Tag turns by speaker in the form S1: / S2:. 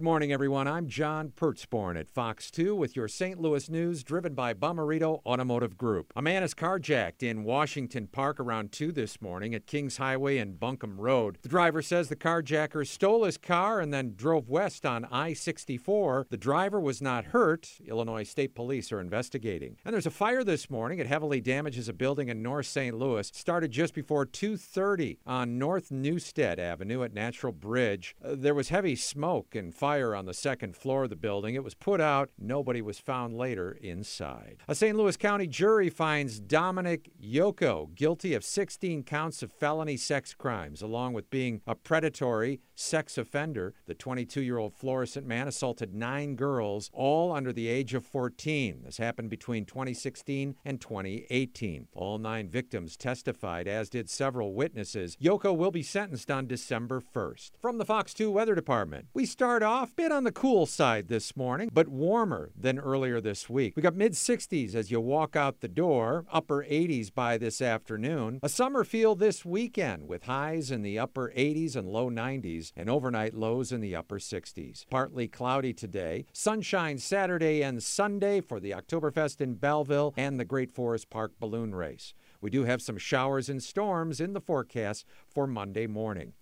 S1: Good morning, everyone. I'm John Pertzborn at Fox 2 with your St. Louis news driven by Bomarito Automotive Group. A man is carjacked in Washington Park around 2 this morning at Kings Highway and Bunkum Road. The driver says the carjacker stole his car and then drove west on I 64. The driver was not hurt. Illinois State Police are investigating. And there's a fire this morning. It heavily damages a building in North St. Louis. Started just before 2:30 on North Newstead Avenue at Natural Bridge. Uh, there was heavy smoke and fire fire on the second floor of the building. It was put out. Nobody was found later inside. A St. Louis County jury finds Dominic Yoko guilty of 16 counts of felony sex crimes, along with being a predatory sex offender. The 22 year old Florissant man assaulted nine girls, all under the age of 14. This happened between 2016 and 2018. All nine victims testified, as did several witnesses. Yoko will be sentenced on December 1st. From the Fox 2 Weather Department, we start off off, bit on the cool side this morning, but warmer than earlier this week. We got mid 60s as you walk out the door, upper 80s by this afternoon. A summer feel this weekend with highs in the upper 80s and low 90s and overnight lows in the upper 60s. Partly cloudy today. Sunshine Saturday and Sunday for the Oktoberfest in Belleville and the Great Forest Park balloon race. We do have some showers and storms in the forecast for Monday morning.